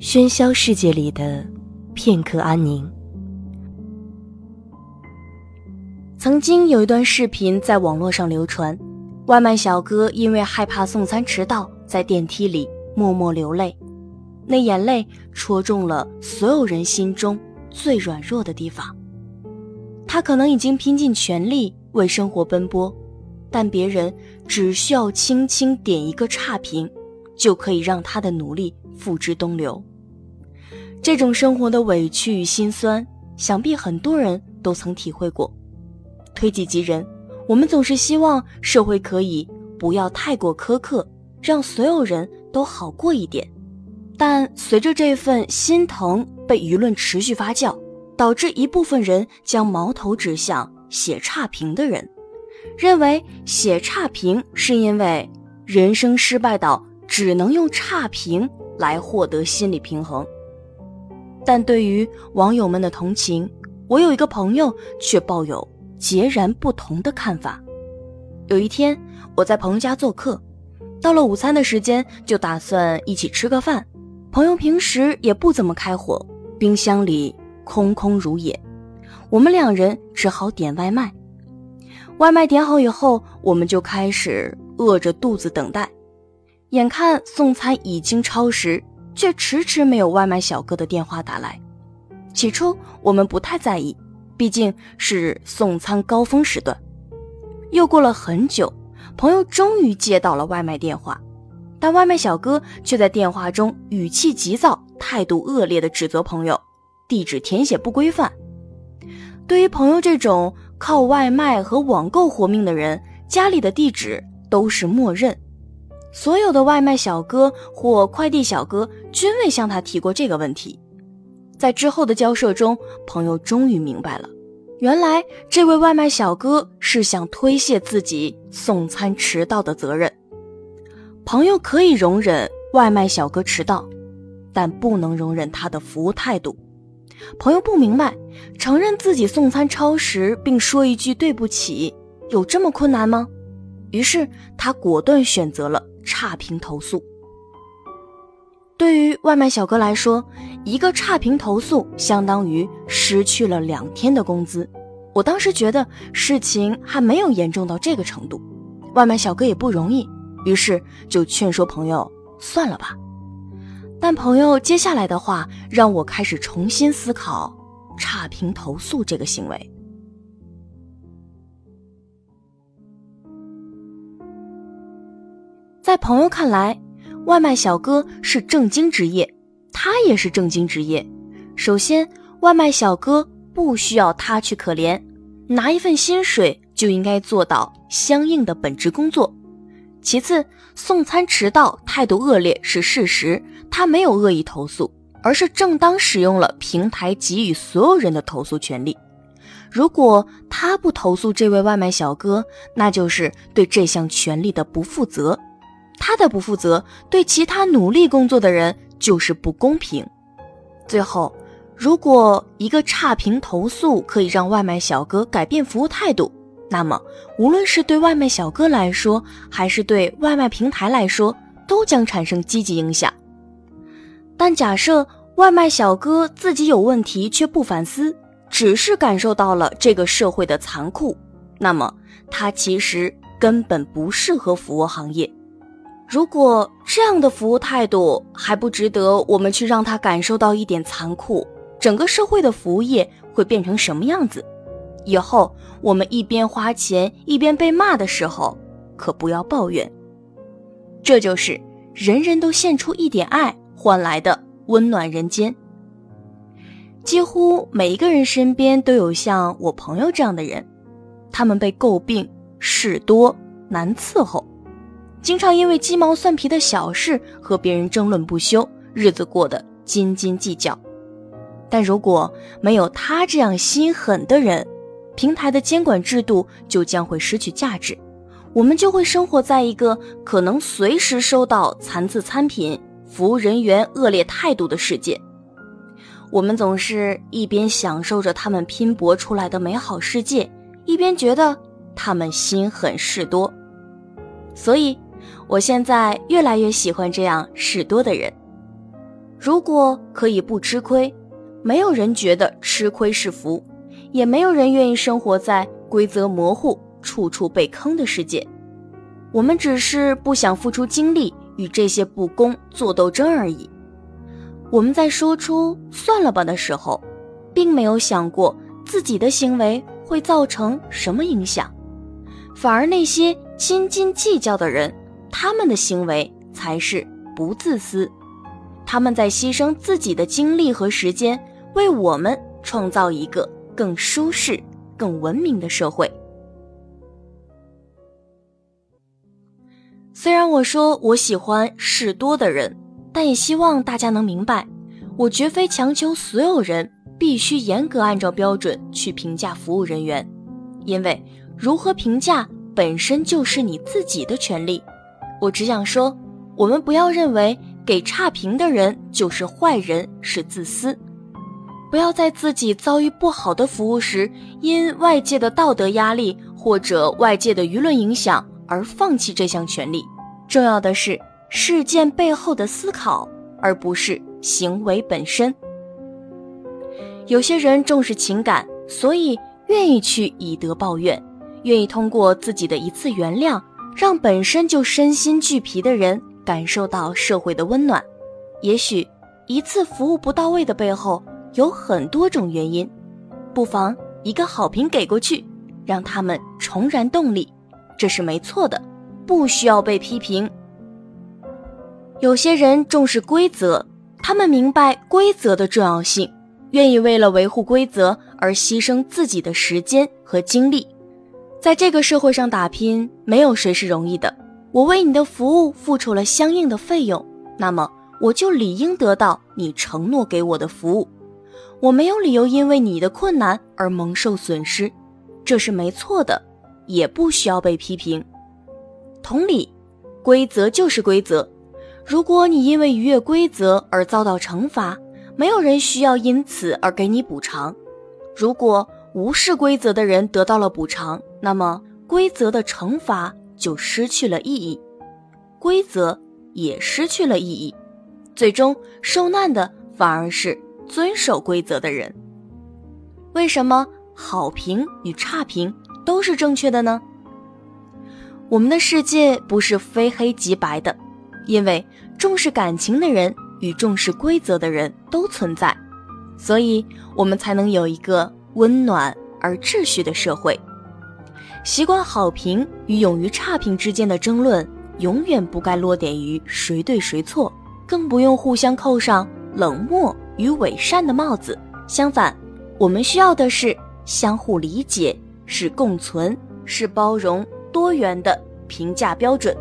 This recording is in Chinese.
喧嚣世界里的片刻安宁。曾经有一段视频在网络上流传，外卖小哥因为害怕送餐迟到，在电梯里默默流泪，那眼泪戳中了所有人心中最软弱的地方。他可能已经拼尽全力为生活奔波，但别人只需要轻轻点一个差评。就可以让他的努力付之东流。这种生活的委屈与心酸，想必很多人都曾体会过。推己及人，我们总是希望社会可以不要太过苛刻，让所有人都好过一点。但随着这份心疼被舆论持续发酵，导致一部分人将矛头指向写差评的人，认为写差评是因为人生失败到。只能用差评来获得心理平衡，但对于网友们的同情，我有一个朋友却抱有截然不同的看法。有一天，我在朋友家做客，到了午餐的时间，就打算一起吃个饭。朋友平时也不怎么开火，冰箱里空空如也，我们两人只好点外卖。外卖点好以后，我们就开始饿着肚子等待。眼看送餐已经超时，却迟迟没有外卖小哥的电话打来。起初我们不太在意，毕竟是送餐高峰时段。又过了很久，朋友终于接到了外卖电话，但外卖小哥却在电话中语气急躁、态度恶劣地指责朋友地址填写不规范。对于朋友这种靠外卖和网购活命的人，家里的地址都是默认。所有的外卖小哥或快递小哥均未向他提过这个问题。在之后的交涉中，朋友终于明白了，原来这位外卖小哥是想推卸自己送餐迟到的责任。朋友可以容忍外卖小哥迟到，但不能容忍他的服务态度。朋友不明白，承认自己送餐超时并说一句对不起，有这么困难吗？于是他果断选择了。差评投诉，对于外卖小哥来说，一个差评投诉相当于失去了两天的工资。我当时觉得事情还没有严重到这个程度，外卖小哥也不容易，于是就劝说朋友算了吧。但朋友接下来的话让我开始重新思考差评投诉这个行为。在朋友看来，外卖小哥是正经职业，他也是正经职业。首先，外卖小哥不需要他去可怜，拿一份薪水就应该做到相应的本职工作。其次，送餐迟到、态度恶劣是事实，他没有恶意投诉，而是正当使用了平台给予所有人的投诉权利。如果他不投诉这位外卖小哥，那就是对这项权利的不负责。他的不负责，对其他努力工作的人就是不公平。最后，如果一个差评投诉可以让外卖小哥改变服务态度，那么无论是对外卖小哥来说，还是对外卖平台来说，都将产生积极影响。但假设外卖小哥自己有问题却不反思，只是感受到了这个社会的残酷，那么他其实根本不适合服务行业。如果这样的服务态度还不值得我们去让他感受到一点残酷，整个社会的服务业会变成什么样子？以后我们一边花钱一边被骂的时候，可不要抱怨。这就是人人都献出一点爱换来的温暖人间。几乎每一个人身边都有像我朋友这样的人，他们被诟病事多难伺候。经常因为鸡毛蒜皮的小事和别人争论不休，日子过得斤斤计较。但如果没有他这样心狠的人，平台的监管制度就将会失去价值，我们就会生活在一个可能随时收到残次餐品、服务人员恶劣态度的世界。我们总是一边享受着他们拼搏出来的美好世界，一边觉得他们心狠事多，所以。我现在越来越喜欢这样事多的人。如果可以不吃亏，没有人觉得吃亏是福，也没有人愿意生活在规则模糊、处处被坑的世界。我们只是不想付出精力与这些不公做斗争而已。我们在说出“算了吧”的时候，并没有想过自己的行为会造成什么影响，反而那些斤斤计较的人，他们的行为才是不自私。他们在牺牲自己的精力和时间，为我们创造一个更舒适、更文明的社会。虽然我说我喜欢事多的人。但也希望大家能明白，我绝非强求所有人必须严格按照标准去评价服务人员，因为如何评价本身就是你自己的权利。我只想说，我们不要认为给差评的人就是坏人，是自私。不要在自己遭遇不好的服务时，因外界的道德压力或者外界的舆论影响而放弃这项权利。重要的是。事件背后的思考，而不是行为本身。有些人重视情感，所以愿意去以德报怨，愿意通过自己的一次原谅，让本身就身心俱疲的人感受到社会的温暖。也许一次服务不到位的背后有很多种原因，不妨一个好评给过去，让他们重燃动力，这是没错的，不需要被批评。有些人重视规则，他们明白规则的重要性，愿意为了维护规则而牺牲自己的时间和精力。在这个社会上打拼，没有谁是容易的。我为你的服务付出了相应的费用，那么我就理应得到你承诺给我的服务。我没有理由因为你的困难而蒙受损失，这是没错的，也不需要被批评。同理，规则就是规则。如果你因为逾越规则而遭到惩罚，没有人需要因此而给你补偿。如果无视规则的人得到了补偿，那么规则的惩罚就失去了意义，规则也失去了意义，最终受难的反而是遵守规则的人。为什么好评与差评都是正确的呢？我们的世界不是非黑即白的。因为重视感情的人与重视规则的人都存在，所以我们才能有一个温暖而秩序的社会。习惯好评与勇于差评之间的争论，永远不该落点于谁对谁错，更不用互相扣上冷漠与伪善的帽子。相反，我们需要的是相互理解，是共存，是包容多元的评价标准。